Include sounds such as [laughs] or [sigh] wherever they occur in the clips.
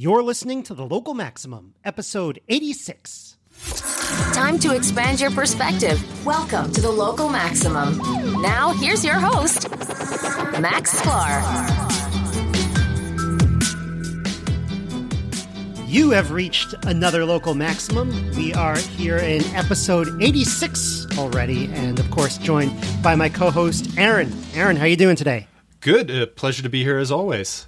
You're listening to The Local Maximum, episode 86. Time to expand your perspective. Welcome to the Local Maximum. Now, here's your host, Max Sklar. You have reached another Local Maximum. We are here in episode 86 already, and of course, joined by my co host, Aaron. Aaron, how are you doing today? Good. Uh, pleasure to be here as always.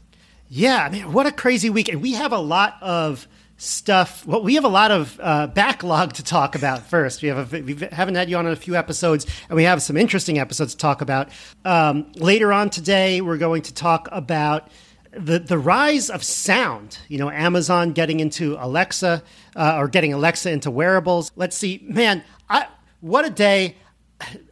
Yeah, man, what a crazy week. And we have a lot of stuff. Well, we have a lot of uh, backlog to talk about first. We have a, we haven't had you on in a few episodes, and we have some interesting episodes to talk about. Um, later on today, we're going to talk about the the rise of sound. You know, Amazon getting into Alexa uh, or getting Alexa into wearables. Let's see, man, I, what a day!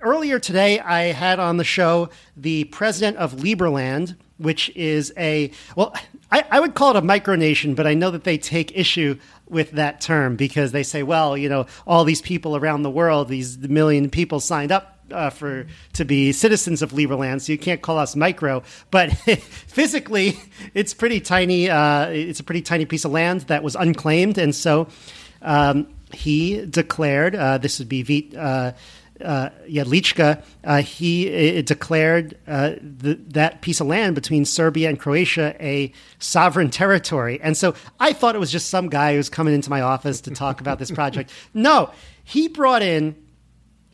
Earlier today, I had on the show the president of Liberland which is a well I, I, would call it a micronation but i know that they take issue with that term because they say well you know all these people around the world these million people signed up uh, for to be citizens of Liberland, so you can't call us micro. But [laughs] physically, it's pretty tiny. Uh, it's a pretty tiny piece of land that was unclaimed, and so um, he declared uh, this would be Vít uh, uh, uh, he uh, declared uh, the, that piece of land between Serbia and Croatia a sovereign territory. And so I thought it was just some guy who's coming into my office to talk about this project. [laughs] No, he brought in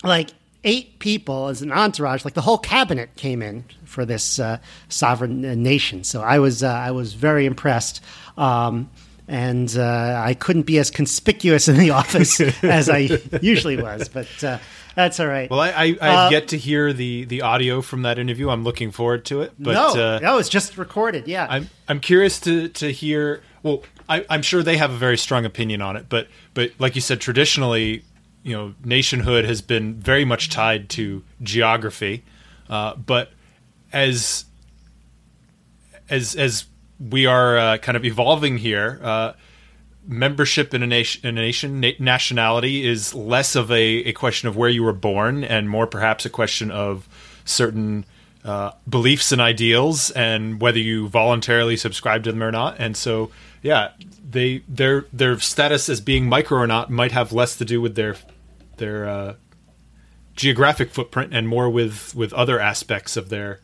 like eight people as an entourage, like the whole cabinet came in for this uh, sovereign nation. So I was uh, I was very impressed. Um, and uh, I couldn't be as conspicuous in the [laughs] office as I usually was, but uh, that's all right. Well, I, I, I have uh, yet to hear the the audio from that interview. I'm looking forward to it. But, no, uh, no, it's just recorded. Yeah, I'm I'm curious to to hear. Well, I, I'm sure they have a very strong opinion on it, but but like you said, traditionally, you know, nationhood has been very much tied to geography. Uh, but as as as we are uh, kind of evolving here, uh, membership in a nation, in a nation na- nationality is less of a, a question of where you were born and more perhaps a question of certain uh, beliefs and ideals and whether you voluntarily subscribe to them or not. And so, yeah, they their their status as being micro or not might have less to do with their their uh, geographic footprint and more with with other aspects of their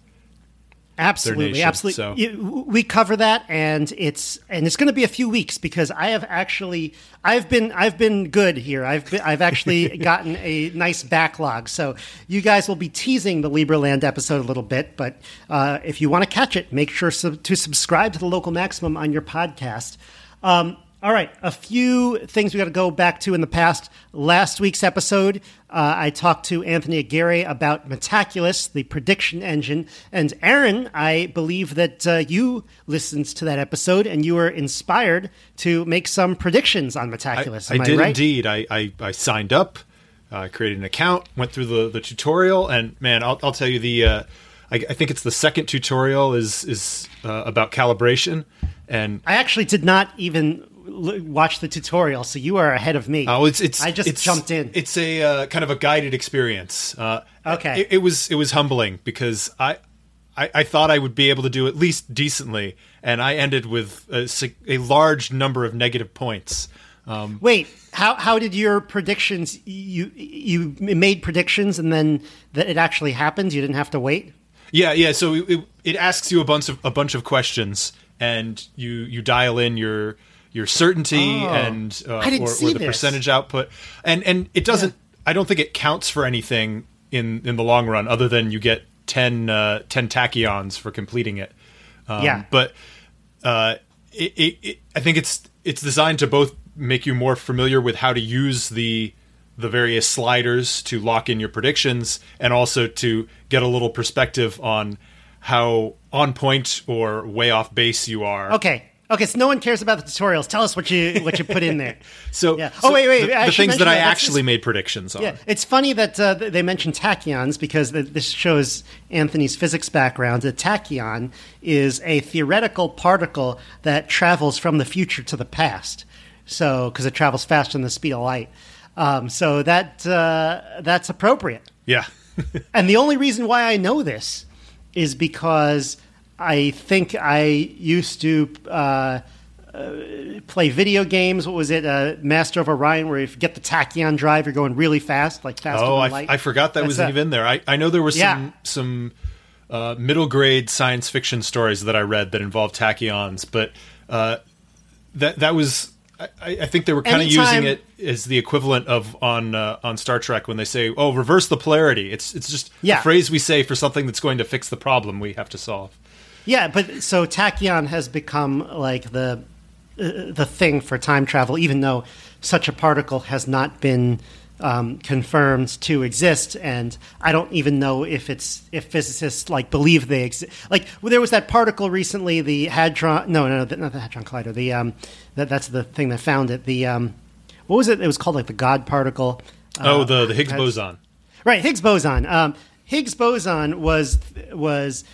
Absolutely, nation, absolutely. So. We cover that, and it's and it's going to be a few weeks because I have actually I've been I've been good here. I've been, I've actually [laughs] gotten a nice backlog. So you guys will be teasing the Liberland episode a little bit, but uh, if you want to catch it, make sure sub- to subscribe to the Local Maximum on your podcast. Um, all right, a few things we got to go back to in the past. Last week's episode, uh, I talked to Anthony Aguirre about Metaculus, the prediction engine. And Aaron, I believe that uh, you listened to that episode and you were inspired to make some predictions on Metaculus. I, I, I did right? indeed. I, I, I, signed up, uh, created an account, went through the, the tutorial, and man, I'll, I'll tell you the. Uh, I, I, think it's the second tutorial is is uh, about calibration, and I actually did not even watch the tutorial, so you are ahead of me. Oh, it's it's. I just it's, jumped in. It's a uh, kind of a guided experience. Uh, okay, it, it, was it was humbling because I, I, I thought I would be able to do at least decently, and I ended with a, a large number of negative points. Um, Wait, how how did your predictions? You you made predictions, and then that it actually happened. You didn't have to wait. Yeah, yeah. So it, it asks you a bunch of a bunch of questions, and you you dial in your your certainty oh, and uh, or, or, the this. percentage output, and and it doesn't. Yeah. I don't think it counts for anything in in the long run, other than you get 10, uh, 10 tachyons for completing it. Um, yeah, but uh, it, it, it, I think it's it's designed to both make you more familiar with how to use the the various sliders to lock in your predictions, and also to get a little perspective on how on point or way off base you are. Okay, Okay, so no one cares about the tutorials. Tell us what you what you put in there. [laughs] so, yeah. oh wait, wait. The, the things that I that. actually made predictions on. Yeah, it's funny that uh, they mentioned tachyons because this shows Anthony's physics background. A tachyon is a theoretical particle that travels from the future to the past. So, because it travels faster than the speed of light. Um, so that uh, that's appropriate. Yeah. and the only reason why I know this is because I think I used to uh, uh, play video games. What was it, uh, Master of Orion, where if you get the tachyon drive, you're going really fast, like faster Oh, than I, light. I forgot that That's wasn't that. even there. I, I know there were some Yeah. some uh, middle grade science fiction stories that I read that involved tachyons, but uh, that that was I, I think they were kind of using it as the equivalent of on uh, on Star Trek when they say, "Oh, reverse the polarity." It's it's just Yeah. a phrase we say for something that's going to fix the problem we have to solve. Yeah, but so tachyon has become like the uh, the thing for time travel, even though such a particle has not been um, confirmed to exist, and I don't even know if it's if physicists like believe they exist. Like well, there was that particle recently, the hadron. No, no, no, not the hadron collider. The um, that that's the thing that found it. The um, what was it? It was called like the God particle. oh, the the Higgs Uh, boson. Right, Higgs boson. Um, Higgs boson was was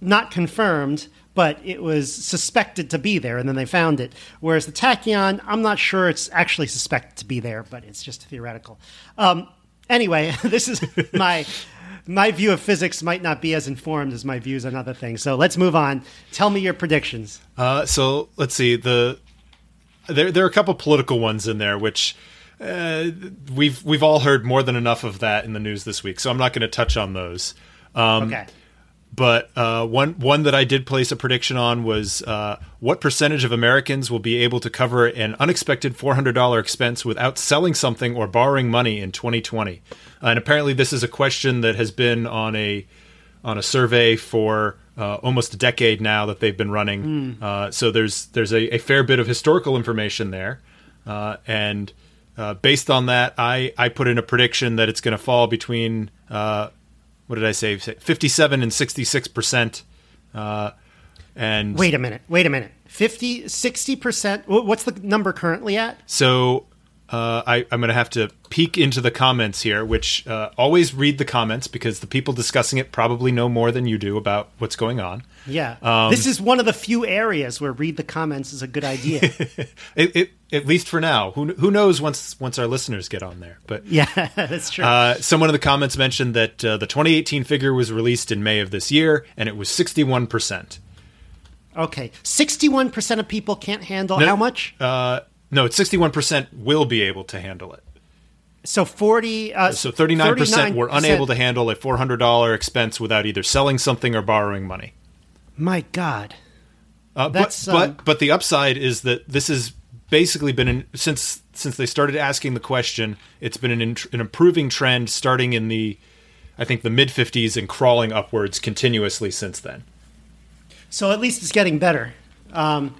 not confirmed, but it was suspected to be there, and then they found it. Whereas the tachyon, I'm not sure it's actually suspected to be there, but it's just theoretical. Um, anyway, [laughs] this is [laughs] my my view of physics might not be as informed as my views on other things. So let's move on. Tell me your predictions. Uh, so let's see the there there are a couple political ones in there which uh, we've we've all heard more than enough of that in the news this week, so I'm not going to touch on those. Um, Okay. But uh, one one that I did place a prediction on was uh, what percentage of Americans will be able to cover an unexpected four hundred dollar expense without selling something or borrowing money in 2020. and apparently, this is a question that has been on a on a survey for uh, almost a decade now that they've been running. Uh, so there's there's a, a fair bit of historical information there, uh, and uh, based on that, I I put in a prediction that it's going to fall between uh, what did I say, 57 and 66 percent. Uh, and Wait a minute. Wait a minute. 50, 60%. What's the number currently at? So uh, I, I'm going to have to peek into the comments here, which uh, always read the comments because the people discussing it probably know more than you do about what's going on. Yeah. Um, this is one of the few areas where read the comments is a good idea. [laughs] It, it, at least for now. Who, who knows once once our listeners get on there? But yeah, [laughs] that's true. uh, someone in the comments mentioned that uh, the 2018 figure was released in May of this year, and it was 61 percent. okay. 61% of people can't handle how much? Uh, no, it's 61 percent will be able to handle it. So 40 uh, So 39 percent were 39% unable to handle a 400 dollar expense without either selling something or borrowing money. My god. Uh, but, um, but but the upside is that this has basically been an, since since they started asking the question. It's been an, int- an improving trend starting in the I think the mid 50s and crawling upwards continuously since then. So at least it's getting better. Um,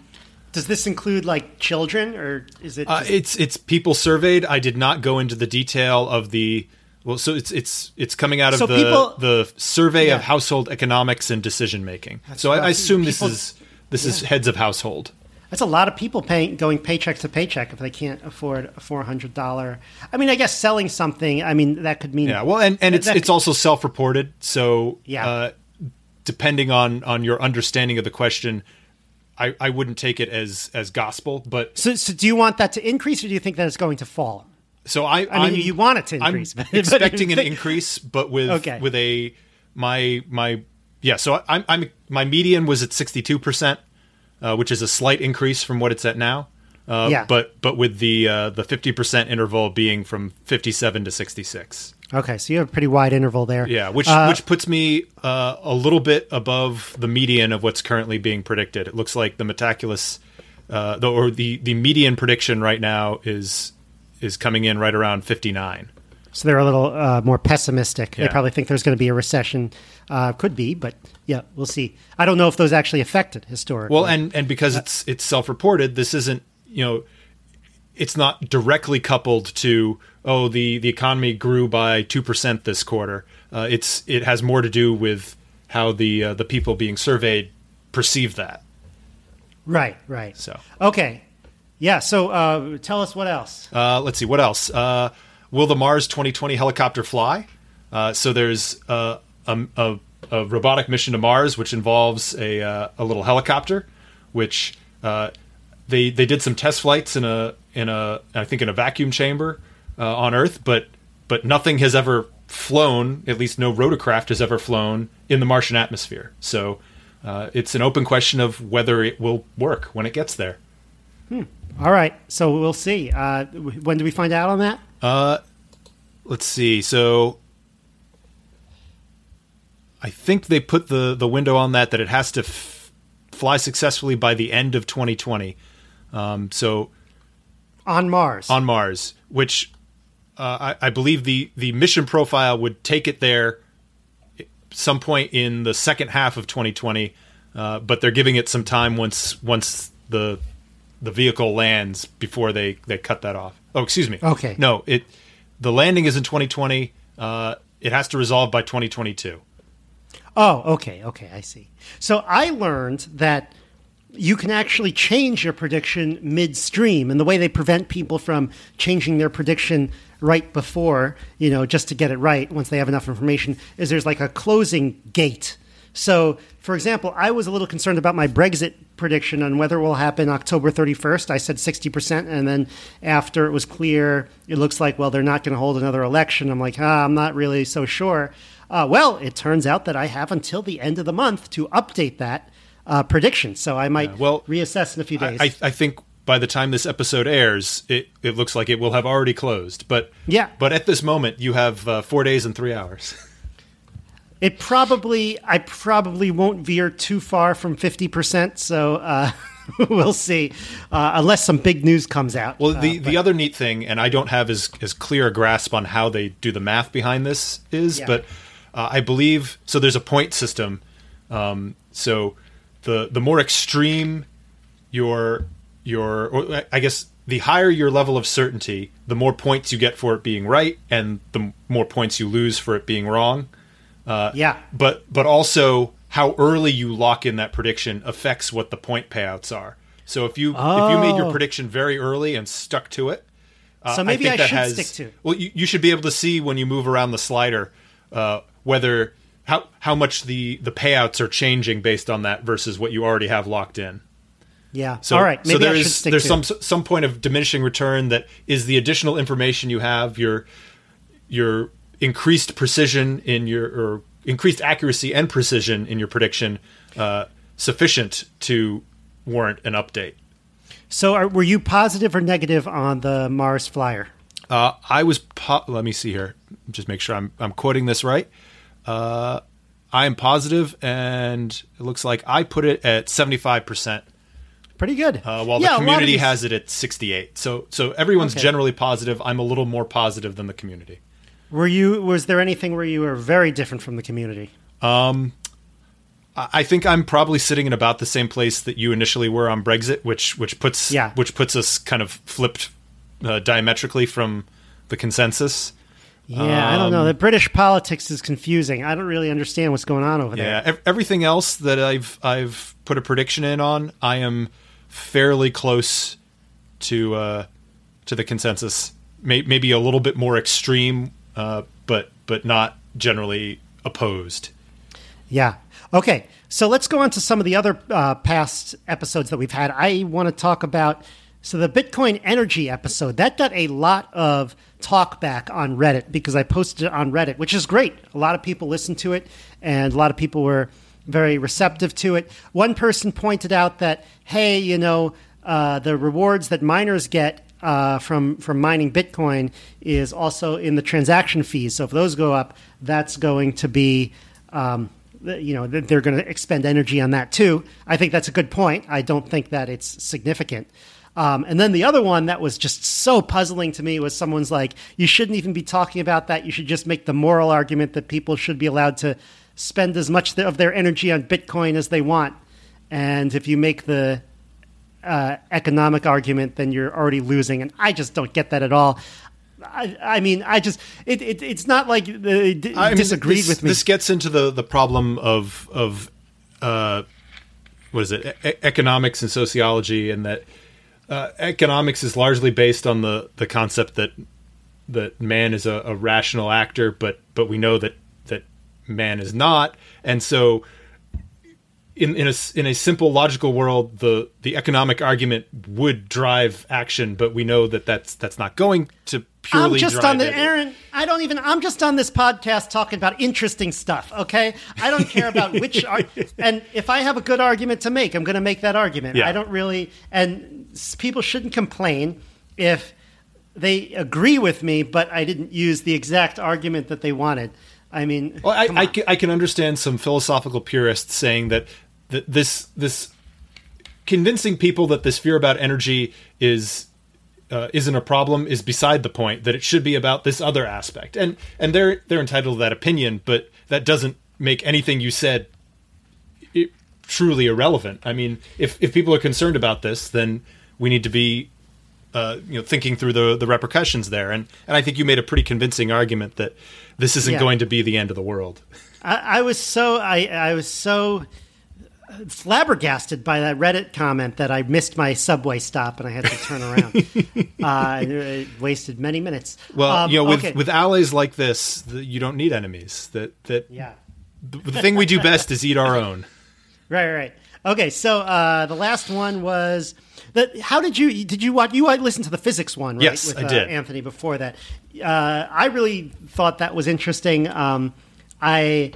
does this include like children or is it Uh, it's it's people surveyed. I did not go into the detail of the well. So it's it's it's coming out of So the people- the survey of household economics and decision making. So I. I assume this is this is heads of household. That's a lot of people paying going paycheck to paycheck if they can't afford a four hundred dollar. I mean, I guess selling something. I mean, that could mean Yeah, well, and, and it's it's also self reported. So Yeah. uh, depending on on your understanding of the question, I, I wouldn't take it as as gospel. But So, so do you want that to increase, or do you think that it's going to fall? so I I mean, I'm- you want it to I'm increase, but- expecting an increase, but with Okay. with a my my yeah. So I'm I'm my median was at sixty two percent, uh, which is a slight increase from what it's at now. Uh, Yeah. But but with the uh, the fifty percent interval being from fifty seven to sixty six. Okay, so you have a pretty wide interval there. Yeah, which Uh, which puts me uh, a little bit above the median of what's currently being predicted. It looks like the Metaculus, uh, the, or the the median prediction right now is is coming in right around fifty nine. so they're a little uh, more pessimistic. They probably think there's going to be a recession. Uh, could be, but yeah, we'll see. I don't know if those actually affected historically. Well, and and because it's it's self reported, this isn't you know, it's not directly coupled to oh the the economy grew by two percent this quarter. Uh, it's it has more to do with how the uh, the people being surveyed perceive that. right, right. So. okay, yeah. So uh, tell us what else. Uh, let's see what else. Uh, will the Mars 2020 helicopter fly? Uh, so there's uh, a, a, a robotic mission to Mars, which involves a, uh, a little helicopter, which uh, they they did some test flights in a in a I think in a vacuum chamber uh, on Earth, but but nothing has ever flown. At least no rotorcraft has ever flown in the Martian atmosphere. So uh, it's an open question of whether it will work when it gets there. All right, so we'll see. Uh, when do we find out on that? Uh, let's see. So I think they put the the window on that that it has to f- fly successfully by the end of 2020. Um, so On Mars. on Mars, which uh, I, I believe the the mission profile would take it there some point in the second half of 2020, uh, but they're giving it some time once once the the vehicle lands before they they cut that off. Oh, excuse me. Okay. No, it the landing is in 2020. Uh, it has to resolve by 2022. Oh, okay, okay, I see. So I learned that you can actually change your prediction midstream, and the way they prevent people from changing their prediction right before, you know, just to get it right once they have enough information, is there's like a closing gate. So, for example, I was a little concerned about my Brexit prediction on whether it will happen October 31st. I said 60%, and then after it was clear, it looks like, well, they're not going to hold another election. I'm like, ah, I'm not really so sure. Uh, well, it turns out that I have until the end of the month to update that uh, prediction. So I might well, reassess in a few days. I, I think by the time this episode airs, it, it looks like it will have already closed. But Yeah. but at this moment, you have uh, four days and three hours. [laughs] it probably, I probably won't veer too far from 50%. So uh, [laughs] we'll see, uh, unless some big news comes out. Well, the, Uh, the other neat thing, and I don't have as, as clear a grasp on how they do the math behind this is, Yeah. but uh, I believe so. There's a point system. Um, so the the more extreme your your, or I guess the higher your level of certainty, the more points you get for it being right, and the more points you lose for it being wrong. yeah. But but also how early you lock in that prediction affects what the point payouts are. So if you if you made your Oh. prediction very early and stuck to it, uh, So maybe think I that should has, stick to it. Well, you, you should be able to see when you move around the slider uh, whether how how much the the payouts are changing based on that versus what you already have locked in. Yeah. So, All right. Maybe so I should there's stick there's to some some point of diminishing return that is the additional information you have your your increased precision in your or increased accuracy and precision in your prediction uh, sufficient to warrant an update. So are, were you positive or negative on the Mars flyer? Uh, I was. Po- let me see here. Just make sure I'm I'm quoting this right. Uh, I am positive, and it looks like I put it at 75 percent. Pretty good. uh, while Yeah, the community these- has it at 68. So so everyone's Okay. generally positive. I'm a little more positive than the community. Were you? Was there anything where you were very different from the community? I I think I'm probably sitting in about the same place that you initially were on Brexit, which which puts Yeah. which puts us kind of flipped uh, diametrically from the consensus. Yeah, I don't know. The British politics is confusing. I don't really understand what's going on over Yeah, there. ev- everything else that I've I've put a prediction in on, I am fairly close to uh, to the consensus. May- maybe a little bit more extreme, uh, but but not generally opposed. Yeah. Okay. So let's go on to some of the other uh, past episodes that we've had. I want to talk about so the Bitcoin energy episode that got a lot of talk back on Reddit because I posted it on Reddit, which is great. A lot of people listened to it, and a lot of people were very receptive to it. One person pointed out that hey, you know, uh, the rewards that miners get uh, from from mining Bitcoin is also in the transaction fees. So if those go up, that's going to be um, you know they're going to expend energy on that too. I think that's a good point. I don't think that it's significant. Um, and then the other one that was just so puzzling to me was someone's like, you shouldn't even be talking about that. You should just make the moral argument that people should be allowed to spend as much of their energy on Bitcoin as they want. And if you make the uh, economic argument, then you're already losing. And I just don't get that at all. I, I mean, I just it, it it's not like they d- I mean, disagreed this, with me. This gets into the the problem of of uh, what is it? E- economics and sociology, and that uh, economics is largely based on the the concept that that man is a, a rational actor, but but we know that that man is not, and so. In, in a in a simple logical world, the the economic argument would drive action, but we know that that's that's not going to purely I'm just on the did. Aaron. I don't even. I'm just on this podcast talking about interesting stuff. Okay, I don't care about [laughs] which. Ar- and if I have a good argument to make, I'm going to make that argument. Yeah. I don't really. And people shouldn't complain if they agree with me, but I didn't use the exact argument that they wanted. I mean, Well, I, I, can, I can understand some philosophical purists saying that, that this this convincing people that this fear about energy is uh, isn't a problem is beside the point. That it should be about this other aspect, and and they're they're entitled to that opinion, but that doesn't make anything you said truly irrelevant. I mean, if if people are concerned about this, then we need to be uh, you know thinking through the the repercussions there, and and I think you made a pretty convincing argument that this isn't Yeah. going to be the end of the world. I, I was so I, I was so flabbergasted by that Reddit comment that I missed my subway stop and I had to turn around. [laughs] uh, wasted many minutes. Well, Um, you know, with okay. with allies like this, the, you don't need enemies. That that yeah, the, the thing we do best is eat our [laughs] own. right, right. Okay, so uh, the last one was that. How did you did you watch? You I listened to the physics one, right? Yes, with, I uh, did. Anthony, before that, uh, I really thought that was interesting. Um, I.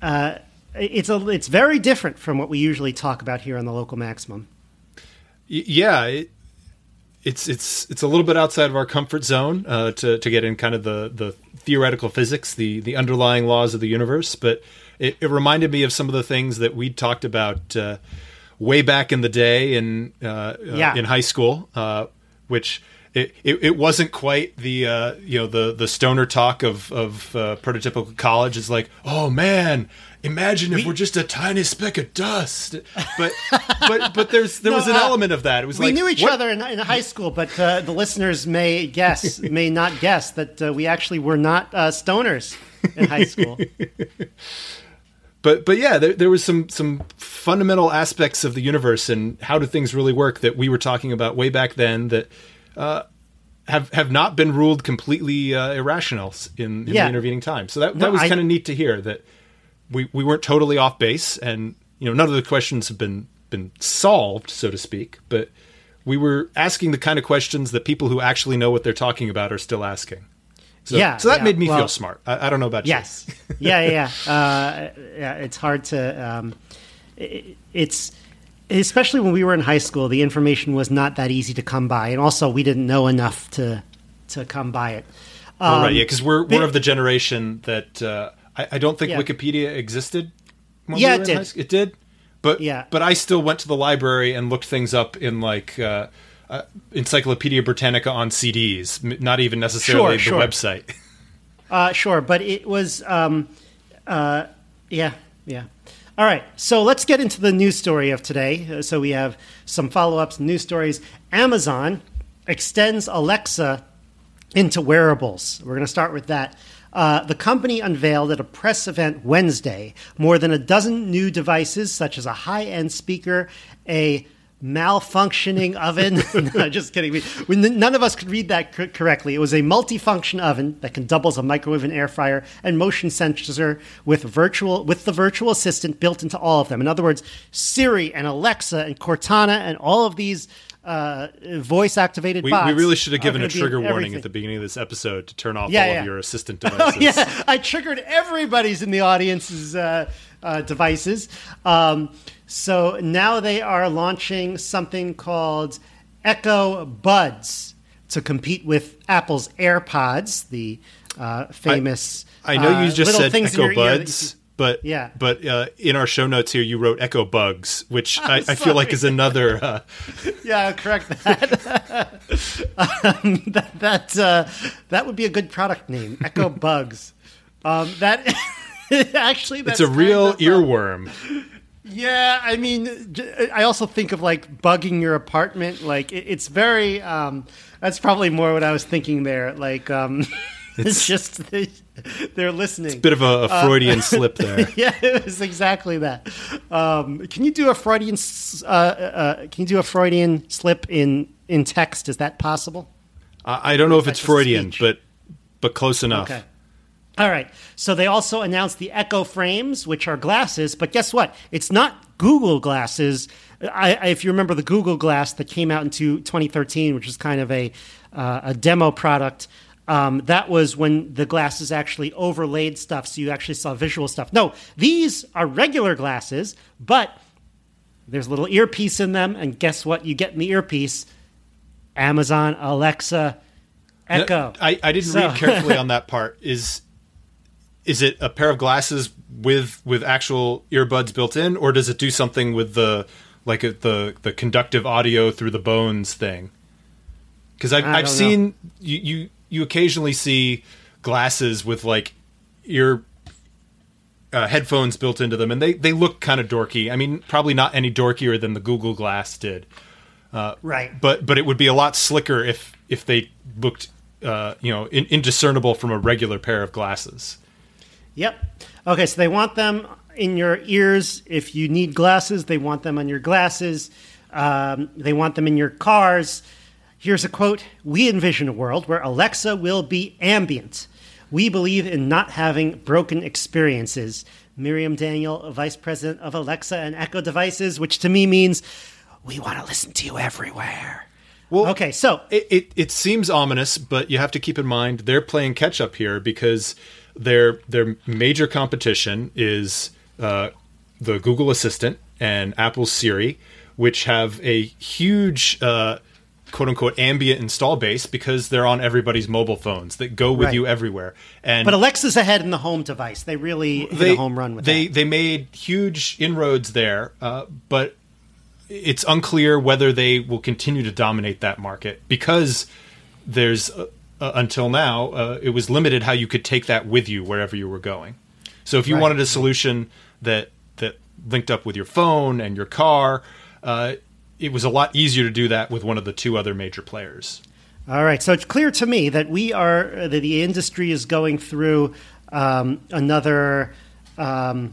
Uh, it's a it's very different from what we usually talk about here on the local maximum. Yeah, it, it's it's it's a little bit outside of our comfort zone uh, to to get in kind of the the theoretical physics, the the underlying laws of the universe. But it, it reminded me of some of the things that we'd talked about uh, way back in the day in uh, uh, Yeah. in high school, uh, which. It, it, it wasn't quite the uh, you know the the stoner talk of of uh, prototypical college. It's like, oh man, imagine if we're just a tiny speck of dust. But [laughs] but but there's there No, was an uh, element of that. It was we like knew each what- other in, in high school, but uh, the listeners may guess, [laughs] may not guess that uh, we actually were not uh, stoners in high school. [laughs] but but yeah, there, there was some some fundamental aspects of the universe and how do things really work that we were talking about way back then that uh, have have not been ruled completely uh, irrational in, in Yeah. the intervening time. So that No, that was kind of neat to hear that we we weren't totally off base and you know none of the questions have been been solved so to speak, but we were asking the kind of questions that people who actually know what they're talking about are still asking. So, Yeah, so that yeah, made me well- feel smart. I, I don't know about you. Yes, yeah, yeah, yeah. [laughs] Uh, yeah it's hard to. Um, it, it's especially when we were in high school. The information was not that easy to come by, and also we didn't know enough to to come by it. you. Oh, right, Um, yeah, because we're we're of the generation that uh, I, I don't think Yeah. Wikipedia existed. When Yeah, we it in did. high. It did, but Yeah. but I still went to the library and looked things up in like uh, uh, Encyclopedia Britannica on CDs, not even necessarily Sure, the sure. website. [laughs] Uh, sure, but it was, um, uh, yeah, yeah. All right, so let's get into the news story of today. Uh, so we have some follow ups, news stories. Amazon extends Alexa into wearables. We're going to start with that. Uh, the company unveiled at a press event Wednesday more than a dozen new devices, such as a high end speaker, a malfunctioning oven. [laughs] no, just kidding. We, we, none of us could read that cor- correctly. It was a multifunction oven that can double as a microwave and air fryer and motion sensor with virtual with the virtual assistant built into all of them. In other words, Siri and Alexa and Cortana and all of these uh, voice activated We, bots. we really should have given a gonna be in trigger warning at the beginning of this episode to turn off Yeah, all yeah. of your assistant [laughs] Oh devices. yeah, I triggered everybody's in the audience's uh, uh, devices. Um, so now they are launching something called Echo Buds to compete with Apple's AirPods, the uh, famous. I know you uh, just said Echo Buds, but Yeah. but uh, in our show notes here, you wrote Echo Bugs, which [laughs] I, I feel like is another. Uh, [laughs] yeah, correct that. [laughs] um, that that uh, that would be a good product name, Echo Bugs. Um, that [laughs] actually, that's it's a real uh, earworm. Yeah, I mean, I also think of like bugging your apartment. Like it's very. Um, that's probably more what I was thinking there. Like um, [laughs] it's, just [laughs] they, they're listening. It's a bit of a, a Freudian slip there. yeah, it was exactly that. Um, can you do a Freudian? Uh, uh, can you do a Freudian slip in in text? Is that possible? I I don't know if it's Freudian, speech. but but close enough. Okay. All right. So they also announced the Echo Frames, which are glasses. But guess what? It's not Google glasses. I, I, if you remember the Google Glass that came out into 2013, which was kind of a uh, a demo product, Um, that was when the glasses actually overlaid stuff, so you actually saw visual stuff. No, these are regular glasses, but there's a little earpiece in them, and guess what? You get in the earpiece Amazon, Alexa, Echo. I, I didn't So- read [laughs] carefully on that part. Is is it a pair of glasses with with actual earbuds built in, or does it do something with the like a, the the conductive audio through the bones thing? Because I've, I I've seen you, you you occasionally see glasses with like ear uh, headphones built into them, and they they look kind of dorky. I mean, probably not any dorkier than the Google Glass did right. but but it would be a lot slicker if if they looked uh, you know in, indiscernible from a regular pair of glasses. Yep. Okay, so they want them in your ears. If you need glasses, they want them on your glasses. Um, they want them in your cars. Here's a quote We envision a world where Alexa will be ambient. We believe in not having broken experiences. Miriam Daniel, Vice President of Alexa and Echo Devices, which to me means we want to listen to you everywhere. Well, Okay, so it, it it seems ominous, but you have to keep in mind they're playing catch up here because their their major competition is uh, the Google Assistant and Apple Siri, which have a huge uh, quote unquote ambient install base because they're on everybody's mobile phones that go with Right. you everywhere. And but Alexa's ahead in the home device. They really hit they, a home run with they that. they made huge inroads there, uh, but it's unclear whether they will continue to dominate that market because there's uh, until now uh, it was limited how you could take that with you wherever you were going. So if you Right. wanted a solution that that linked up with your phone and your car, uh, it was a lot easier to do that with one of the two other major players. All right, so it's clear to me that we are that the industry is going through um, another um,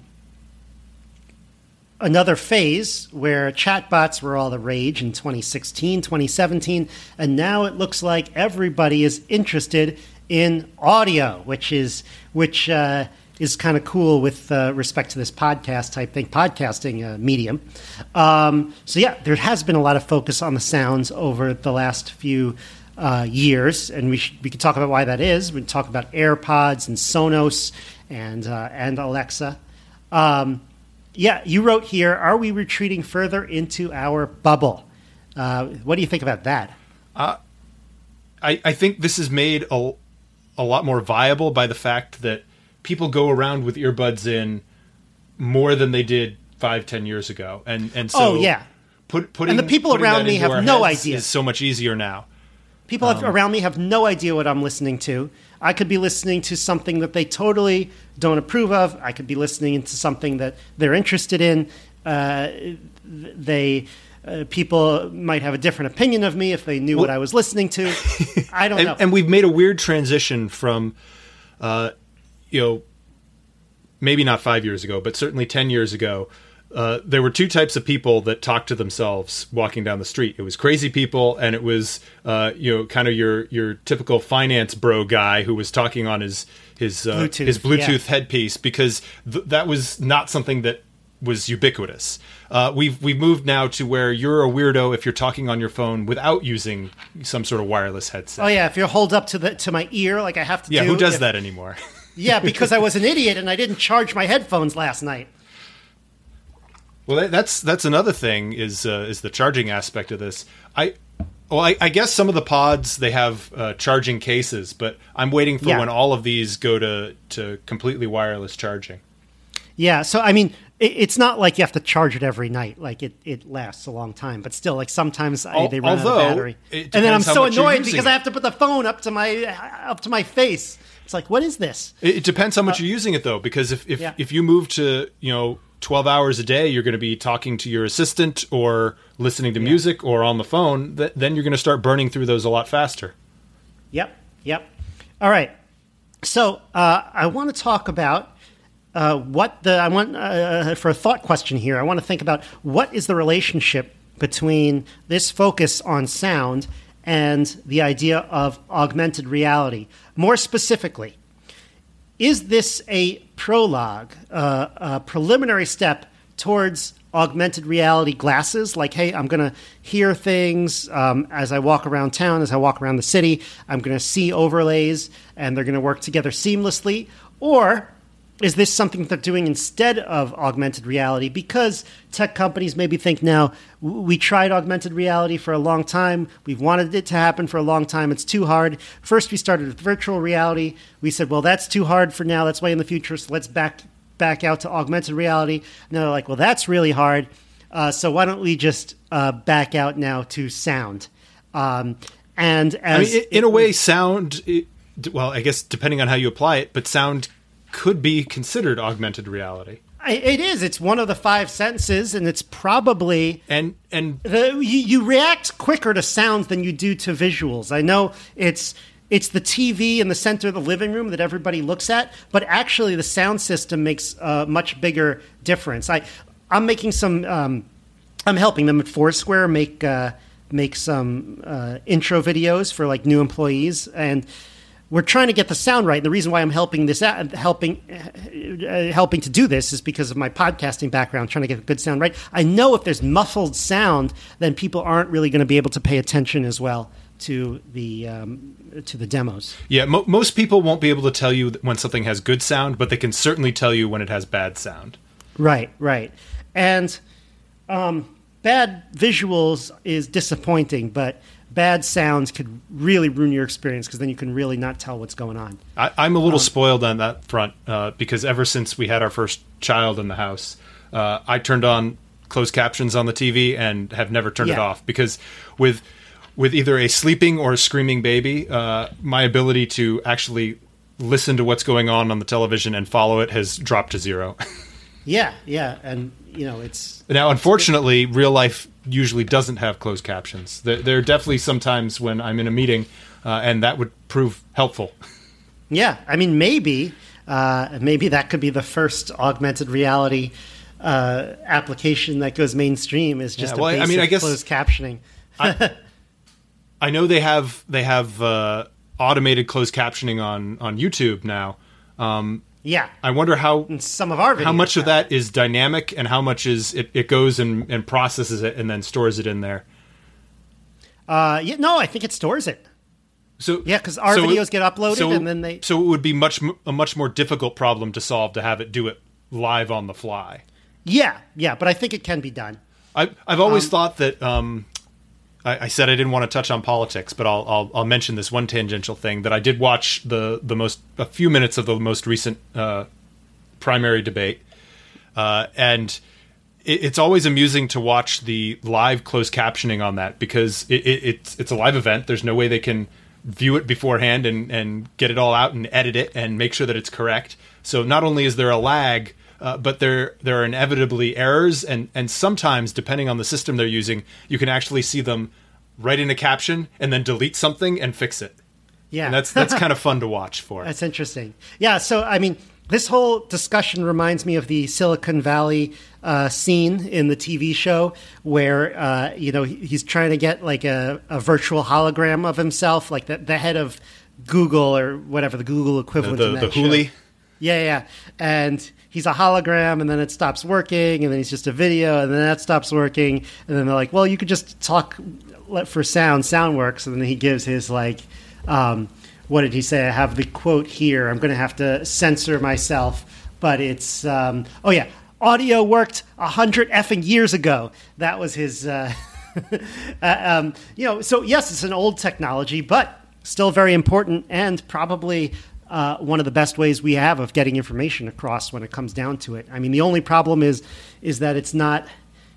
another phase where chatbots were all the rage in 2016, 2017, and now it looks like everybody is interested in audio, which is which uh, is kind of cool with uh, respect to this podcast type thing, podcasting uh, medium. Um, so yeah, there has been a lot of focus on the sounds over the last few uh, years, and we we could talk about why that is. We can talk about AirPods and Sonos and uh, and Alexa. Um, yeah, you wrote here, are we retreating further into our bubble? Uh, what do you think about that? I, I think this is made a, a lot more viable by the fact that people go around with earbuds in more than they did five, ten years ago, and and so Oh, yeah. put, putting And the people around me have no idea. Is so much easier now. People have, around me have no idea what I'm listening to. I could be listening to something that they totally don't approve of. I could be listening to something that they're interested in. Uh, they uh, people might have a different opinion of me if they knew what I was listening to. I don't [laughs] know. and, and we've made a weird transition from, uh, you know, maybe not five years ago, but certainly ten years ago. Uh, there were two types of people that talked to themselves walking down the street. It was crazy people, and it was uh, you know kind of your your typical finance bro guy who was talking on his his uh, Bluetooth, his Bluetooth yeah. headpiece because th- that was not something that was ubiquitous. Uh, we've we've moved now to where you're a weirdo if you're talking on your phone without using some sort of wireless headset. oh yeah, if you hold up to the to my ear like I have to Yeah, do. who does if- that anymore? Yeah, because I [laughs] was an idiot and I didn't charge my headphones last night. Well, that's that's another thing is uh, is the charging aspect of this. I well, I, I guess some of the pods they have uh, charging cases, but I'm waiting for Yeah. when all of these go to to completely wireless charging. Yeah, so I mean, it, it's not like you have to charge it every night. Like it, it lasts a long time, but still, like sometimes I, they run out of battery, and then I'm so annoyed because it. I have to put the phone up to my up to my face. It's like, what is this? It, it depends how much you're using it though, because if if, Uh, yeah. if you move to you know 12 hours a day, you're going to be talking to your assistant or listening to music or on the phone. Th- then you're going to start burning through those a lot faster. Yep, yep. All right. So uh, I want to talk about uh, what the I want uh, for a thought question here. I want to think about what is the relationship between this focus on sound and the idea of augmented reality. More specifically, is this a prologue, uh, a preliminary step towards augmented reality glasses. Like, hey, I'm going to hear things um, as I walk around town, as I walk around the city. I'm going to see overlays, and they're going to work together seamlessly. Or is this something they're doing instead of augmented reality? Because tech companies maybe think now, we tried augmented reality for a long time. We've wanted it to happen for a long time. It's too hard. First, we started with virtual reality. We said, well, that's too hard for now. That's way in the future. So let's back back out to augmented reality. And they're like, well, that's really hard. Uh, so why don't we just uh, back out now to sound? Um, and as I mean, in a way, sound. well, I guess depending on how you apply it, but sound could be considered augmented reality. It is. It's one of the five senses, and it's probably and and the, you, you react quicker to sounds than you do to visuals. I know it's it's the TV in the center of the living room that everybody looks at, but actually the sound system makes a much bigger difference. I I'm making some um, I'm helping them at Foursquare make uh, make some uh, intro videos for like new employees and we're trying to get the sound right. And The reason why I'm helping this out, helping uh, helping to do this is because of my podcasting background, trying to get a good sound right. I know if there's muffled sound, then people aren't really going to be able to pay attention as well to the um, to the demos. Yeah, mo- most people won't be able to tell you when something has good sound, but they can certainly tell you when it has bad sound. Right, right, and um, bad visuals is disappointing, but bad sounds could really ruin your experience because then you can really not tell what's going on. I, am a little um, spoiled on that front uh, because ever since we had our first child in the house, uh, I turned on closed captions on the TV and have never turned yeah. it off because with with either a sleeping or a screaming baby, uh, my ability to actually listen to what's going on on the television and follow it has dropped to zero. [laughs] yeah, yeah, and you know it's now unfortunately real life usually doesn't have closed captions. There, there are definitely sometimes when I'm in a meeting, uh, and that would prove helpful. Yeah, I mean maybe uh, maybe that could be the first augmented reality uh, application that goes mainstream is just yeah, well, I mean, I guess closed captioning. I, [laughs] I know they have they have uh, automated closed captioning on on YouTube now. Um, yeah, I wonder how In some of our how much of that is dynamic and how much is it, it goes and, and processes it and then stores it in there. Uh, yeah, no, I think it stores it. So yeah, because our so videos it, get uploaded so, and then they. So it would be much a much more difficult problem to solve to have it do it live on the fly. Yeah, yeah, but I think it can be done. I, I've always um, thought that um, I, I, said I didn't want to touch on politics, but I'll, I'll, I'll mention this one tangential thing that I did watch the the most a few minutes of the most recent uh, primary debate, uh, and it, it's always amusing to watch the live closed captioning on that because it, it, it's it's a live event. There's no way they can view it beforehand and and get it all out and edit it and make sure that it's correct. So not only is there a lag uh, but there there are inevitably errors, and and sometimes depending on the system they're using, you can actually see them write in a caption and then delete something and fix it. Yeah, and that's that's [laughs] kind of fun to watch for. That's interesting. Yeah, so I mean, this whole discussion reminds me of the Silicon Valley uh, scene in the TV show where uh, you know he's trying to get like a, a virtual hologram of himself, like the, the head of Google or whatever the Google equivalent. The, the, the Hooli. Yeah, yeah, and he's a hologram and then it stops working and then he's just a video and then that stops working and then they're like well you could just talk for sound sound works. And then he gives his like um, what did he say? I have the quote here. I'm going to have to censor myself but it's um, oh yeah audio worked a hundred effing years ago. That was his uh, [laughs] uh, um, you know so yes it's an old technology but still very important and probably uh, one of the best ways we have of getting information across when it comes down to it. I mean, the only problem is is that it's not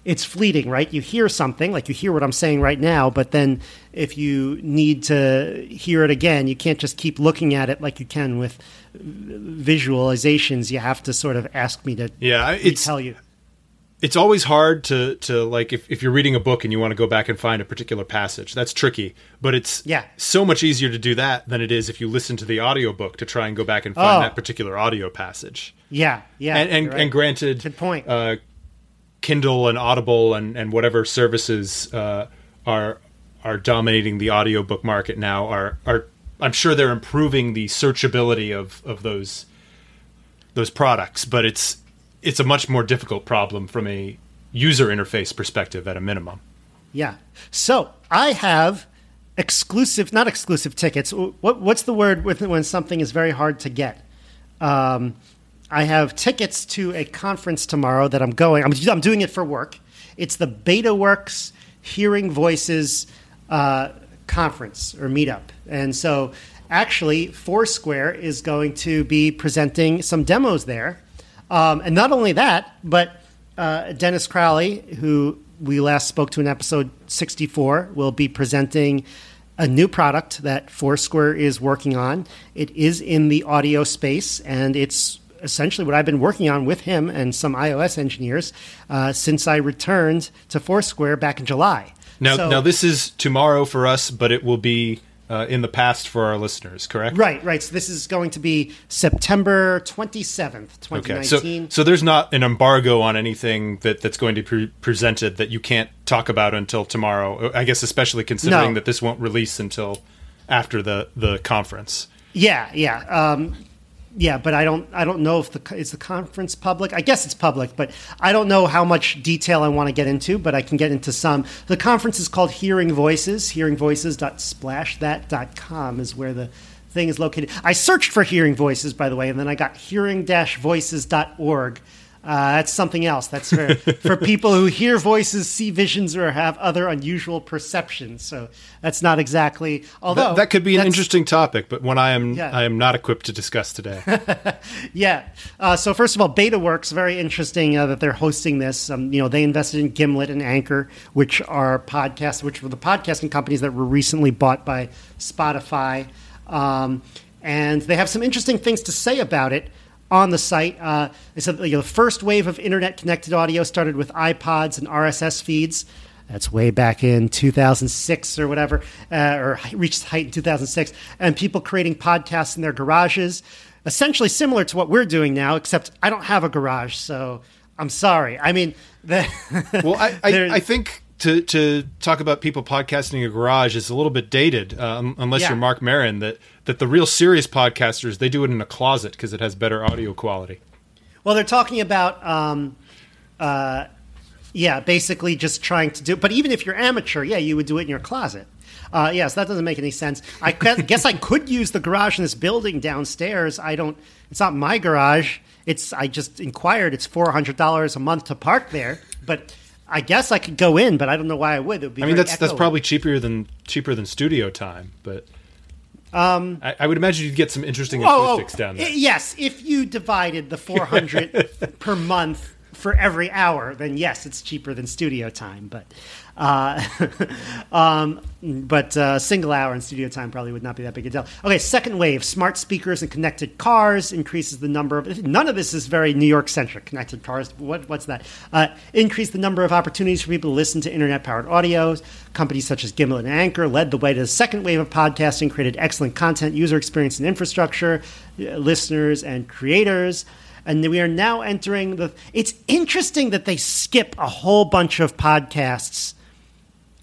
it's fleeting, right? You hear something, like you hear what I'm saying right now, but then if you need to hear it again, you can't just keep looking at it like you can with visualizations. You have to sort of ask me to yeah, it's, tell you it's always hard to to like if, if you're reading a book and you want to go back and find a particular passage that's tricky but it's yeah so much easier to do that than it is if you listen to the audiobook to try and go back and find oh. that particular audio passage yeah yeah and and, right. and granted good point uh, kindle and audible and and whatever services uh, are are dominating the audiobook market now are are i'm sure they're improving the searchability of of those those products but it's it's a much more difficult problem from a user interface perspective at a minimum. Yeah. So I have exclusive, not exclusive tickets. What, what's the word with when something is very hard to get? Um, I have tickets to a conference tomorrow that I'm going. I'm, I'm doing it for work. It's the Betaworks Hearing Voices uh, conference or meetup, and so actually Foursquare is going to be presenting some demos there, um, and not only that, but uh, Dennis Crowley, who we last spoke to in episode 64, will be presenting a new product that Foursquare is working on. It is in the audio space, and it's essentially what I've been working on with him and some iOS engineers uh, since I returned to Foursquare back in July. Now, so, now this is tomorrow for us, but it will be uh, in the past for our listeners, correct? Right, right. So this is going to be September 27th, 2019. Okay, so, so there's not an embargo on anything that, that's going to be presented that you can't talk about until tomorrow. I guess especially considering no. that this won't release until after the, the conference. Yeah, yeah. Um, yeah, but I don't I don't know if the is the conference public. I guess it's public, but I don't know how much detail I want to get into, but I can get into some. The conference is called Hearing Voices. Hearingvoices.splashthat.com is where the thing is located. I searched for Hearing Voices, by the way, and then I got hearing-voices.org uh, that's something else. That's for, for people who hear voices, see visions, or have other unusual perceptions. So that's not exactly. Although that, that could be an interesting topic, but one I am yeah. I am not equipped to discuss today. [laughs] yeah. Uh, so first of all, BetaWorks very interesting uh, that they're hosting this. Um, you know, they invested in Gimlet and Anchor, which are podcasts, which were the podcasting companies that were recently bought by Spotify, um, and they have some interesting things to say about it on the site. Uh, they said you know, the first wave of internet connected audio started with iPods and RSS feeds. That's way back in 2006 or whatever, uh, or reached height in 2006. And people creating podcasts in their garages, essentially similar to what we're doing now, except I don't have a garage, so I'm sorry. I mean, the, well, I, I, [laughs] I think to to talk about people podcasting in a garage is a little bit dated, um, unless yeah. you're Marc Maron. That that the real serious podcasters they do it in a closet because it has better audio quality. Well, they're talking about. Um, uh, yeah, basically just trying to do. But even if you're amateur, yeah, you would do it in your closet. Uh, yes, that doesn't make any sense. I [laughs] guess I could use the garage in this building downstairs. I don't. It's not my garage. It's. I just inquired. It's four hundred dollars a month to park there, but I guess I could go in, but I don't know why I would. would I mean, that's that's probably cheaper than cheaper than studio time, but um, I, I, would imagine you'd get some interesting oh, acoustics oh, down there. Yes, if you divided the four hundred [laughs] per month for every hour, then yes, it's cheaper than studio time. But uh, [laughs] um, but uh, single hour in studio time probably would not be that big a deal. Okay, second wave: smart speakers and connected cars increases the number of. None of this is very New York centric. Connected cars. What, what's that? Uh, increase the number of opportunities for people to listen to internet powered audio. Companies such as Gimlet and Anchor led the way to the second wave of podcasting, created excellent content, user experience, and infrastructure. Uh, listeners and creators and we are now entering the it's interesting that they skip a whole bunch of podcasts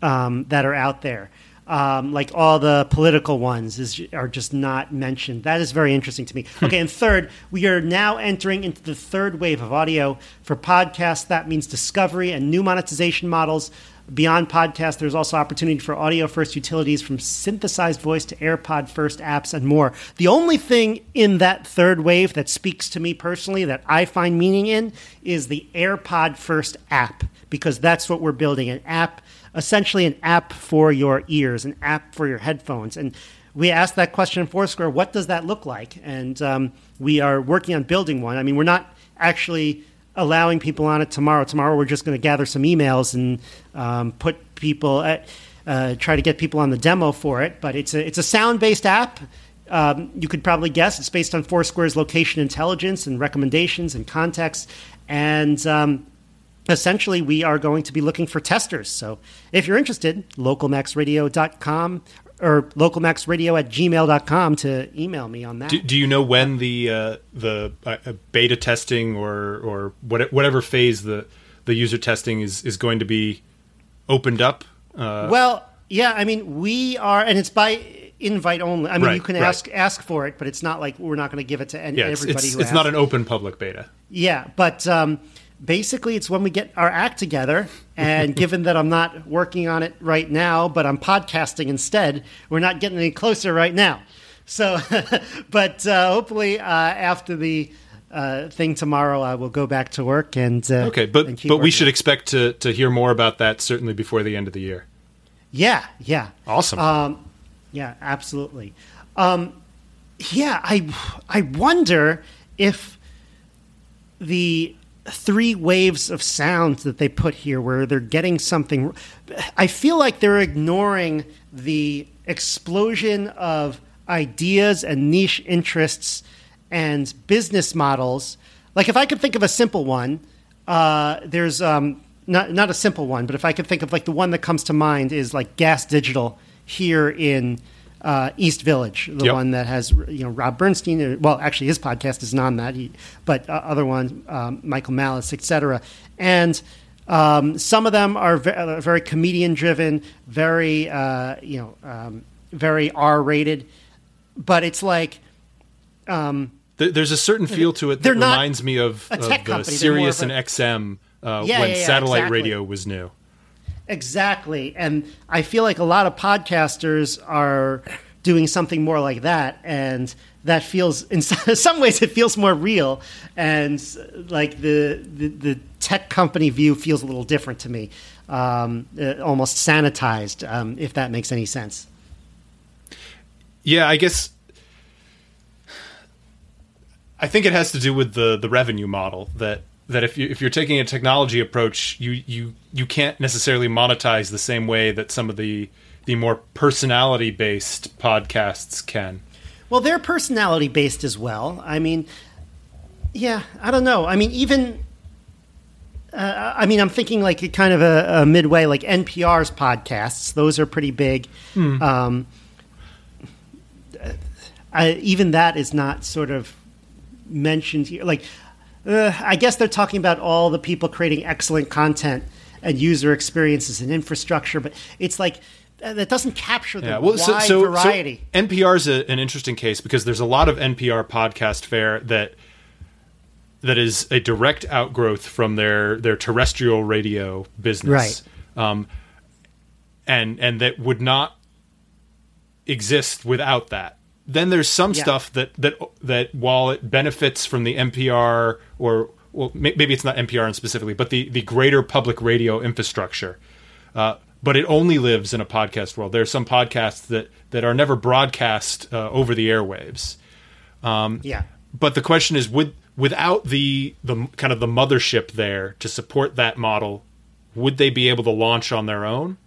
um, that are out there. Um, like all the political ones is, are just not mentioned. That is very interesting to me. Hmm. Okay, and third, we are now entering into the third wave of audio for podcasts. That means discovery and new monetization models. Beyond podcasts, there's also opportunity for audio first utilities from synthesized voice to AirPod first apps and more. The only thing in that third wave that speaks to me personally that I find meaning in is the AirPod first app because that's what we're building an app essentially an app for your ears, an app for your headphones. And we asked that question in Foursquare, what does that look like? And um, we are working on building one. I mean, we're not actually allowing people on it tomorrow. Tomorrow, we're just going to gather some emails and um, put people at, uh, try to get people on the demo for it. But it's a it's a sound based app. Um, you could probably guess it's based on Foursquare's location intelligence and recommendations and context. And um, essentially we are going to be looking for testers. So if you're interested, localmaxradio.com or localmaxradio at gmail.com to email me on that. Do, do you know when the uh, the uh, beta testing or or what, whatever phase the the user testing is is going to be opened up? Uh, well, yeah, I mean we are, and it's by invite only. I mean, right, you can right. ask ask for it, but it's not like we're not going to give it to any, yeah, everybody. It's, who it's not an open public beta. Yeah, but um, basically, it's when we get our act together. And [laughs] given that I'm not working on it right now, but I'm podcasting instead, we're not getting any closer right now. So, [laughs] but uh, hopefully, uh, after the uh, thing tomorrow, I will go back to work and uh, Okay, but and but we should expect to to hear more about that certainly before the end of the year. yeah, yeah. Awesome. Um, yeah, absolutely. Um, yeah, I I wonder if the three waves of sound that they put here, where they're getting something, I feel like they're ignoring the explosion of ideas and niche interests and business models. Like if I could think of a simple one, uh, there's um, not not a simple one, but if I could think of like the one that comes to mind is like Gas Digital here in uh, East Village, the Yep. one that has you know Rob Bernstein. uh, Well, actually, his podcast isn't on that, he, but uh, other ones, um, Michael Malice, etc. And um, some of them are ve- uh, very comedian driven, very uh, you know um, very R rated, but it's like. Um, There's a certain feel to it that reminds me of, a of the company, Sirius of and XM uh, Yeah, when yeah, yeah, satellite exactly. radio was new. Exactly. And I feel like a lot of podcasters are doing something more like that. And that feels, [laughs] in some ways, it feels more real. And like the, the, the tech company view feels a little different to me, um, uh, almost sanitized, um, if that makes any sense. Yeah, I guess. I think it has to do with the the revenue model that that if you if you're taking a technology approach, you you you can't necessarily monetize the same way that some of the the more personality based podcasts can. Well, they're personality based as well. I mean, yeah, I don't know. I mean, even. Uh, I mean, I'm thinking like a kind of a, a midway, like NPR's podcasts. Those are pretty big. Um, I, even that is not sort of mentioned here. Like, uh, I guess they're talking about all the people creating excellent content and user experiences and infrastructure, but it's like uh, that doesn't capture the Yeah, well, wide so, so, variety. so NPR is an interesting case because there's a lot of NPR podcast fare that that is a direct outgrowth from their their terrestrial radio business, Right. Um, and and that would not exist without that. Then there's some Yeah. stuff that that that while it benefits from the NPR or well may- maybe it's not NPR specifically, but the the greater public radio infrastructure. Uh, but it only lives in a podcast world. There are some podcasts that that are never broadcast uh, over the airwaves. yeah. But the question is, would without the the kind of the mothership there to support that model, would they be able to launch on their own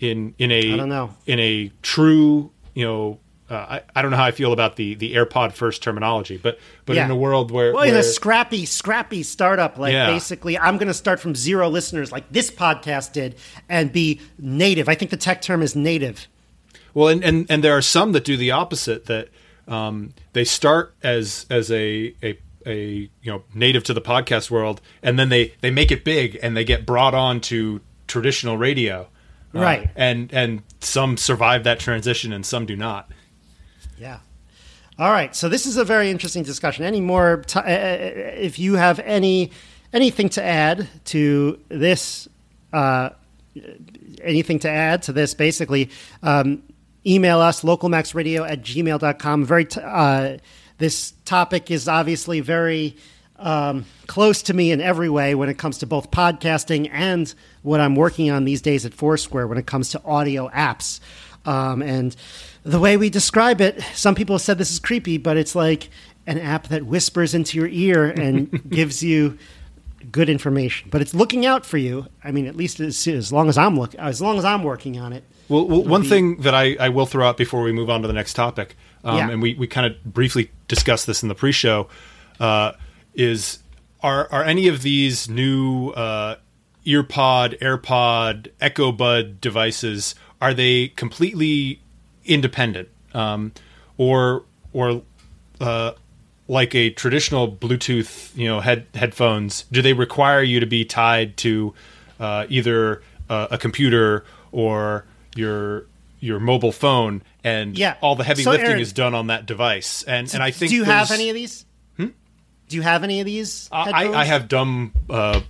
in in a I don't know. in a true you know uh, I, I don't know how I feel about the the AirPod first terminology, but but Yeah. in a world where, Well, in a scrappy, scrappy startup, like Yeah. basically, I'm going to start from zero listeners, like this podcast did, and be native. I think the tech term is native. Well, and, and, and there are some that do the opposite. That um, they start as as a, a a you know native to the podcast world, and then they they make it big, and they get brought on to traditional radio. Uh, Right. And and some survive that transition, and some do not. Yeah. All right. So this is a very interesting discussion. Any more? T- uh, if you have any anything to add to this, uh, anything to add to this, basically, um, email us localmaxradio at gmail.com. Very. T- uh, this topic is obviously very um, close to me in every way when it comes to both podcasting and what I'm working on these days at Foursquare when it comes to audio apps. Um, and the way we describe it, some people have said this is creepy, but it's like an app that whispers into your ear and [laughs] gives you good information. But it's looking out for you. I mean, at least as, as long as I'm look, as long as I'm working on it. Well, well one thing that I, I will throw out before we move on to the next topic, um, Yeah. and we, we kind of briefly discussed this in the pre-show, uh, is are are any of these new uh, EarPod, AirPod, Echo Bud devices are they completely independent, um, or or uh, like a traditional Bluetooth, you know, head headphones? Do they require you to be tied to uh, either uh, a computer or your your mobile phone, and Yeah. all the heavy So, lifting Aaron- is done on that device? And and I think Do you have any of these? Do you have any of these? I. I have dumb uh,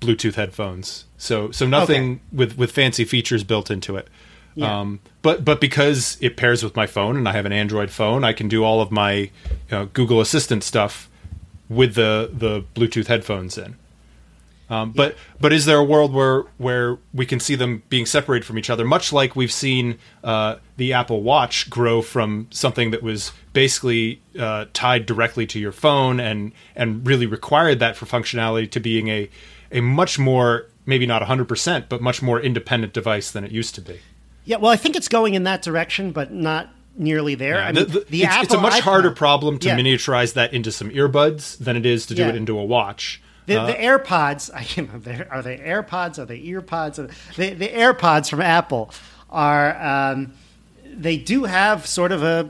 Bluetooth headphones, so so nothing Okay. with with fancy features built into it. Yeah. Um, but but because it pairs with my phone and I have an Android phone, I can do all of my you know, Google Assistant stuff with the the Bluetooth headphones in. Um, but but is there a world where where we can see them being separated from each other, much like we've seen uh, the Apple Watch grow from something that was basically uh, tied directly to your phone and and really required that for functionality to being a a much more maybe not 100% but much more independent device than it used to be. Yeah, well, I think it's going in that direction, but not nearly there. I mean, The- the- the it's, it's a much iPod- harder problem to Yeah. miniaturize that into some earbuds than it is to do Yeah. it into a watch. The, Uh, the AirPods, [laughs] I are they AirPods? Are they EarPods? Are the, the AirPods from Apple are, um, they do have sort of a,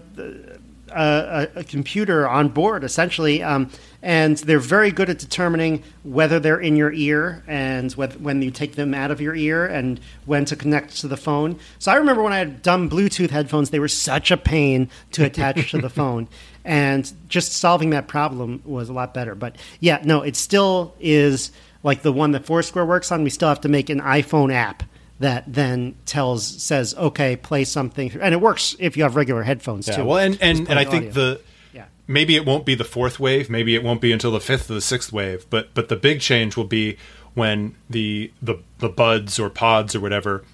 a, a computer on board, essentially, um, and they're very good at determining whether they're in your ear and whether, when you take them out of your ear and when to connect to the phone. So I remember when I had dumb Bluetooth headphones, they were such a pain to attach to the phone. [laughs] And just solving that problem was a lot better. But yeah, no, it still is like the one that Foursquare works on. We still have to make an iPhone app that then tells says okay play something and it works if you have regular headphones Yeah, too well, and and, and I think audio. the Yeah. maybe it won't be the fourth wave, maybe it won't be until the fifth or the sixth wave, but but the big change will be when the the the buds or pods or whatever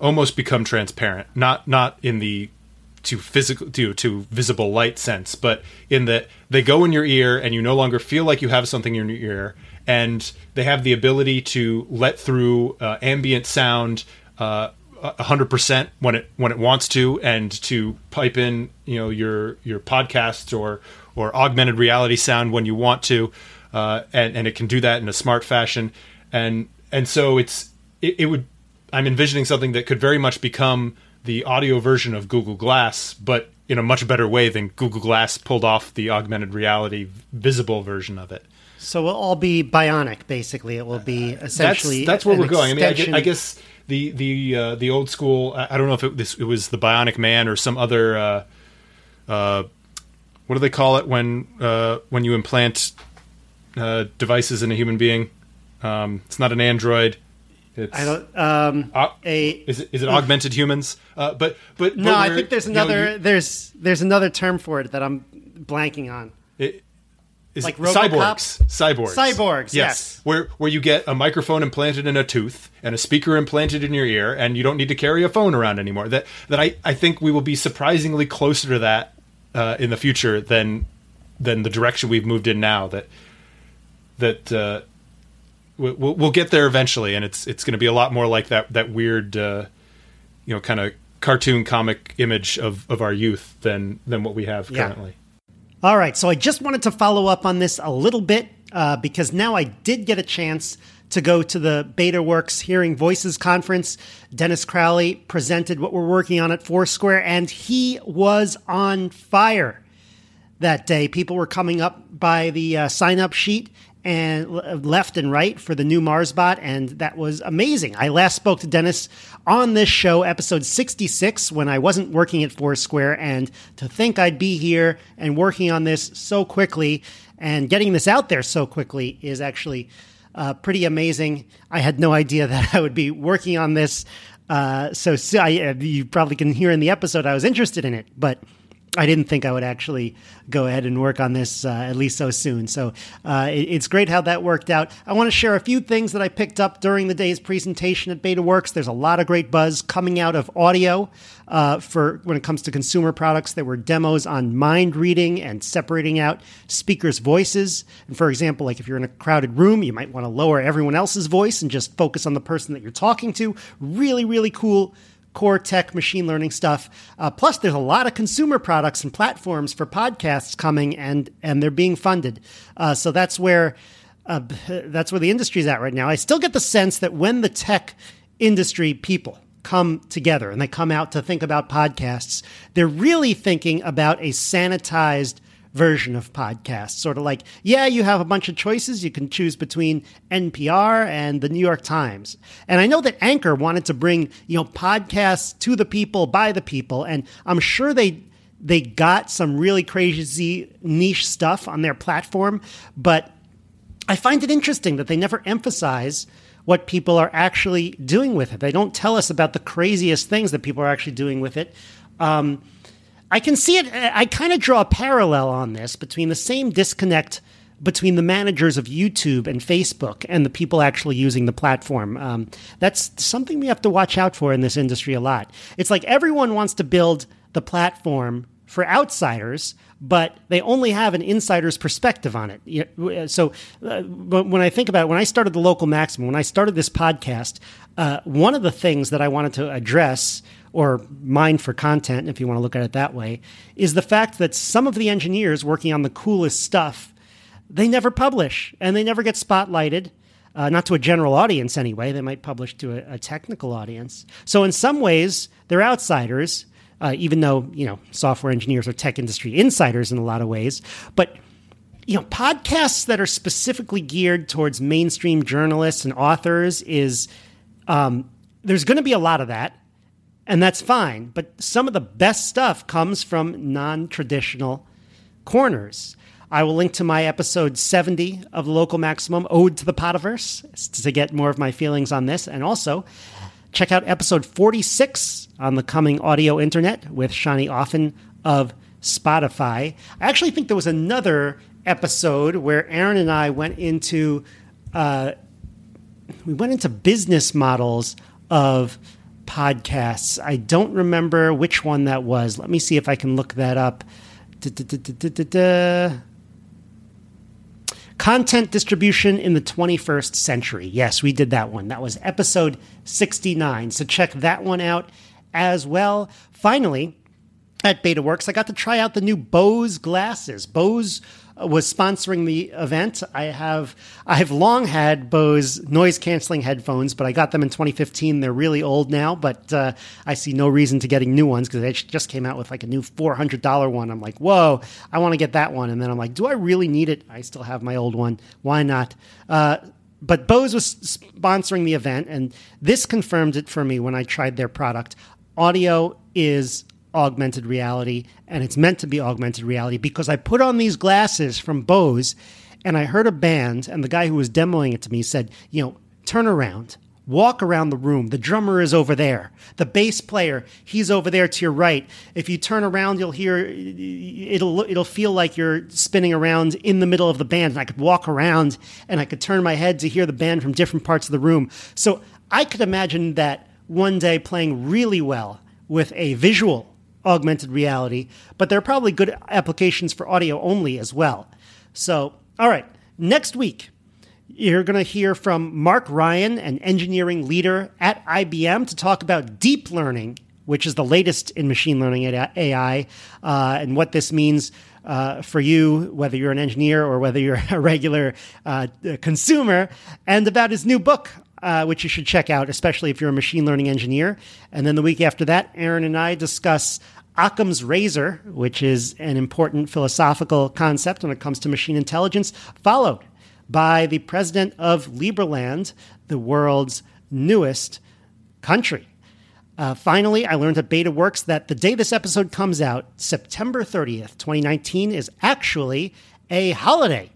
almost become transparent, not not in the to physical to to visible light sense, but in that they go in your ear and you no longer feel like you have something in your ear, and they have the ability to let through uh, ambient sound. Uh, hundred percent when it when it wants to, and to pipe in you know your your podcasts or or augmented reality sound when you want to, uh, and and it can do that in a smart fashion, and and so it's it, it would I'm envisioning something that could very much become the audio version of Google Glass, but in a much better way than Google Glass pulled off the augmented reality visible version of it. so we'll all be bionic basically it will be essentially that's, that's where we're going. I mean, I guess, I guess the the uh, the old school. I, I don't know if it, this, it was the Bionic Man or some other. Uh, uh, what do they call it when uh, when you implant uh, devices in a human being? Um, it's not an android. It's, I don't um au- a is it, is it augmented humans? Uh, but but no but I think there's you know, another you- there's there's another term for it that I'm blanking on It, is Like RoboCop? cyborgs, cyborgs, Cyborgs, yes. Where where you get a microphone implanted in a tooth and a speaker implanted in your ear, and you don't need to carry a phone around anymore. That that I, I think we will be surprisingly closer to that uh, in the future than than the direction we've moved in now. That that uh, we'll, we'll get there eventually, and it's it's going to be a lot more like that that weird, uh, you know, kind of cartoon comic image of, of our youth than than what we have Yeah. currently. All right, so I just wanted to follow up on this a little bit uh, because now I did get a chance to go to the BetaWorks Hearing Voices conference. Dennis Crowley presented what we're working on at Foursquare, and he was on fire that day. People were coming up by the uh, sign up sheet and left and right for the new Marsbot, and that was amazing. I last spoke to Dennis on this show, episode 66, when I wasn't working at Foursquare, and to think I'd be here and working on this so quickly and getting this out there so quickly is actually uh, pretty amazing. I had no idea [laughs] that I would be working on this. Uh, so, so I, uh, you probably can hear in the episode I was interested in it, but I didn't think I would actually go ahead and work on this uh, at least so soon. So uh, it- it's great how that worked out. I want to share a few things that I picked up during the day's presentation at BetaWorks. There's a lot of great buzz coming out of audio uh, for when it comes to consumer products. There were demos on mind reading and separating out speakers' voices. And for example, like if you're in a crowded room, you might want to lower everyone else's voice and just focus on the person that you're talking to. Really, really cool core tech machine learning stuff. Uh, plus, there's a lot of consumer products and platforms for podcasts coming, and and they're being funded. Uh, so that's where uh, [laughs] that's where the industry's at right now. I still get the sense that when the tech industry people come together and they come out to think about podcasts, they're really thinking about a sanitized version of podcasts. Sort of like, yeah, you have a bunch of choices. You can choose between NPR and the New York Times. And I know that Anchor wanted to bring, you know, podcasts to the people by the people. And I'm sure they they got some really crazy niche stuff on their platform, but I find it interesting that they never emphasize what people are actually doing with it. They don't tell us about the craziest things that people are actually doing with it. Um, I can see it. I kind of draw a parallel on this between the same disconnect between the managers of YouTube and Facebook and the people actually using the platform. Um, that's something we have to watch out for in this industry a lot. It's like everyone wants to build the platform for outsiders, but they only have an insider's perspective on it. So, uh, when I think about it, when I started the local maximum, when I started this podcast, uh, one of the things that I wanted to address or mine for content, if you want to look at it that way, is the fact that some of the engineers working on the coolest stuff, they never publish and they never get spotlighted. Uh, not to a general audience anyway. They might publish to a, a technical audience. So in some ways, they're outsiders, uh, even though you know software engineers are tech industry insiders in a lot of ways. But you know, podcasts that are specifically geared towards mainstream journalists and authors is um, there's going to be a lot of that and that's fine. But some of the best stuff comes from non traditional corners. I will link to my episode 70 of Local Maximum Ode to the Podiverse to get more of my feelings on this. And also, check out episode 46 on the coming audio internet with Shani Offen of Spotify. I actually think there was another episode where Aaron and I went into uh, we went into business models of podcasts. I don't remember which one that was. Let me see if I can look that up. Content distribution in the 21st century. Yes, we did that one. That was episode 69. So check that one out as well. Finally, at BetaWorks, I got to try out the new Bose glasses. Bose was sponsoring the event. I have I have long had Bose noise canceling headphones, but I got them in 2015. They're really old now, but uh, I see no reason to getting new ones because they just came out with like a new $400 one. I'm like, whoa, I want to get that one, and then I'm like, do I really need it? I still have my old one. Why not? Uh, but Bose was sponsoring the event, and this confirmed it for me when I tried their product. Audio is augmented reality, and it's meant to be augmented reality because I put on these glasses from Bose and I heard a band, and the guy who was demoing it to me said, you know, turn around. Walk around the room. The drummer is over there. The bass player, he's over there to your right. If you turn around, you'll hear it'll it'll feel like you're spinning around in the middle of the band. And I could walk around and I could turn my head to hear the band from different parts of the room. So I could imagine that one day playing really well with a visual augmented reality, but there are probably good applications for audio only as well. So, all right, next week, you're going to hear from Mark Ryan, an engineering leader at IBM, to talk about deep learning, which is the latest in machine learning at AI, uh, and what this means. Uh, for you, whether you're an engineer or whether you're [laughs] a regular uh, consumer, and about his new book uh, which you should check out, especially if you're a machine learning engineer. And then the week after that, Aaron and I discuss Occam's razor, which is an important philosophical concept when it comes to machine intelligence, followed by the president of Liberland, the world's newest country. Uh, finally, I learned at BetaWorks that the day this episode comes out, September 30th, 2019, is actually a holiday.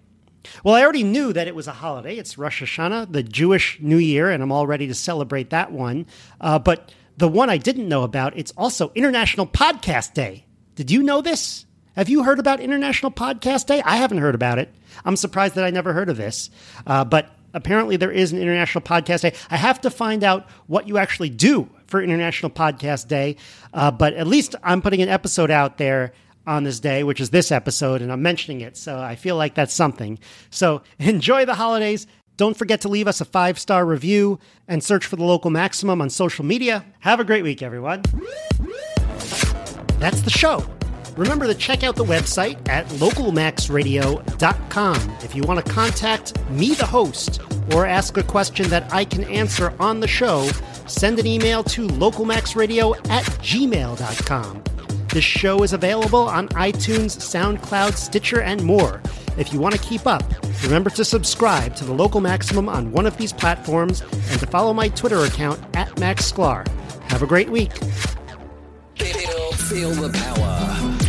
Well, I already knew that it was a holiday. It's Rosh Hashanah, the Jewish New Year, and I'm all ready to celebrate that one. Uh, but the one I didn't know about, it's also International Podcast Day. Did you know this? Have you heard about International Podcast Day? I haven't heard about it. I'm surprised that I never heard of this. Uh, but apparently, there is an International Podcast Day. I have to find out what you actually do for International Podcast Day. Uh, but at least I'm putting an episode out there on this day, which is this episode, and I'm mentioning it. So I feel like that's something. So [laughs] enjoy the holidays. Don't forget to leave us a five star review and search for the local maximum on social media. Have a great week, everyone. That's the show. Remember to check out the website at localmaxradio.com if you want to contact me, the host, or ask a question that I can answer on the show. Send an email to localmaxradio at gmail.com. This show is available on iTunes, SoundCloud, Stitcher, and more. If you want to keep up, remember to subscribe to the local maximum on one of these platforms and to follow my Twitter account at Max Sklar. Have a great week. Feel the power.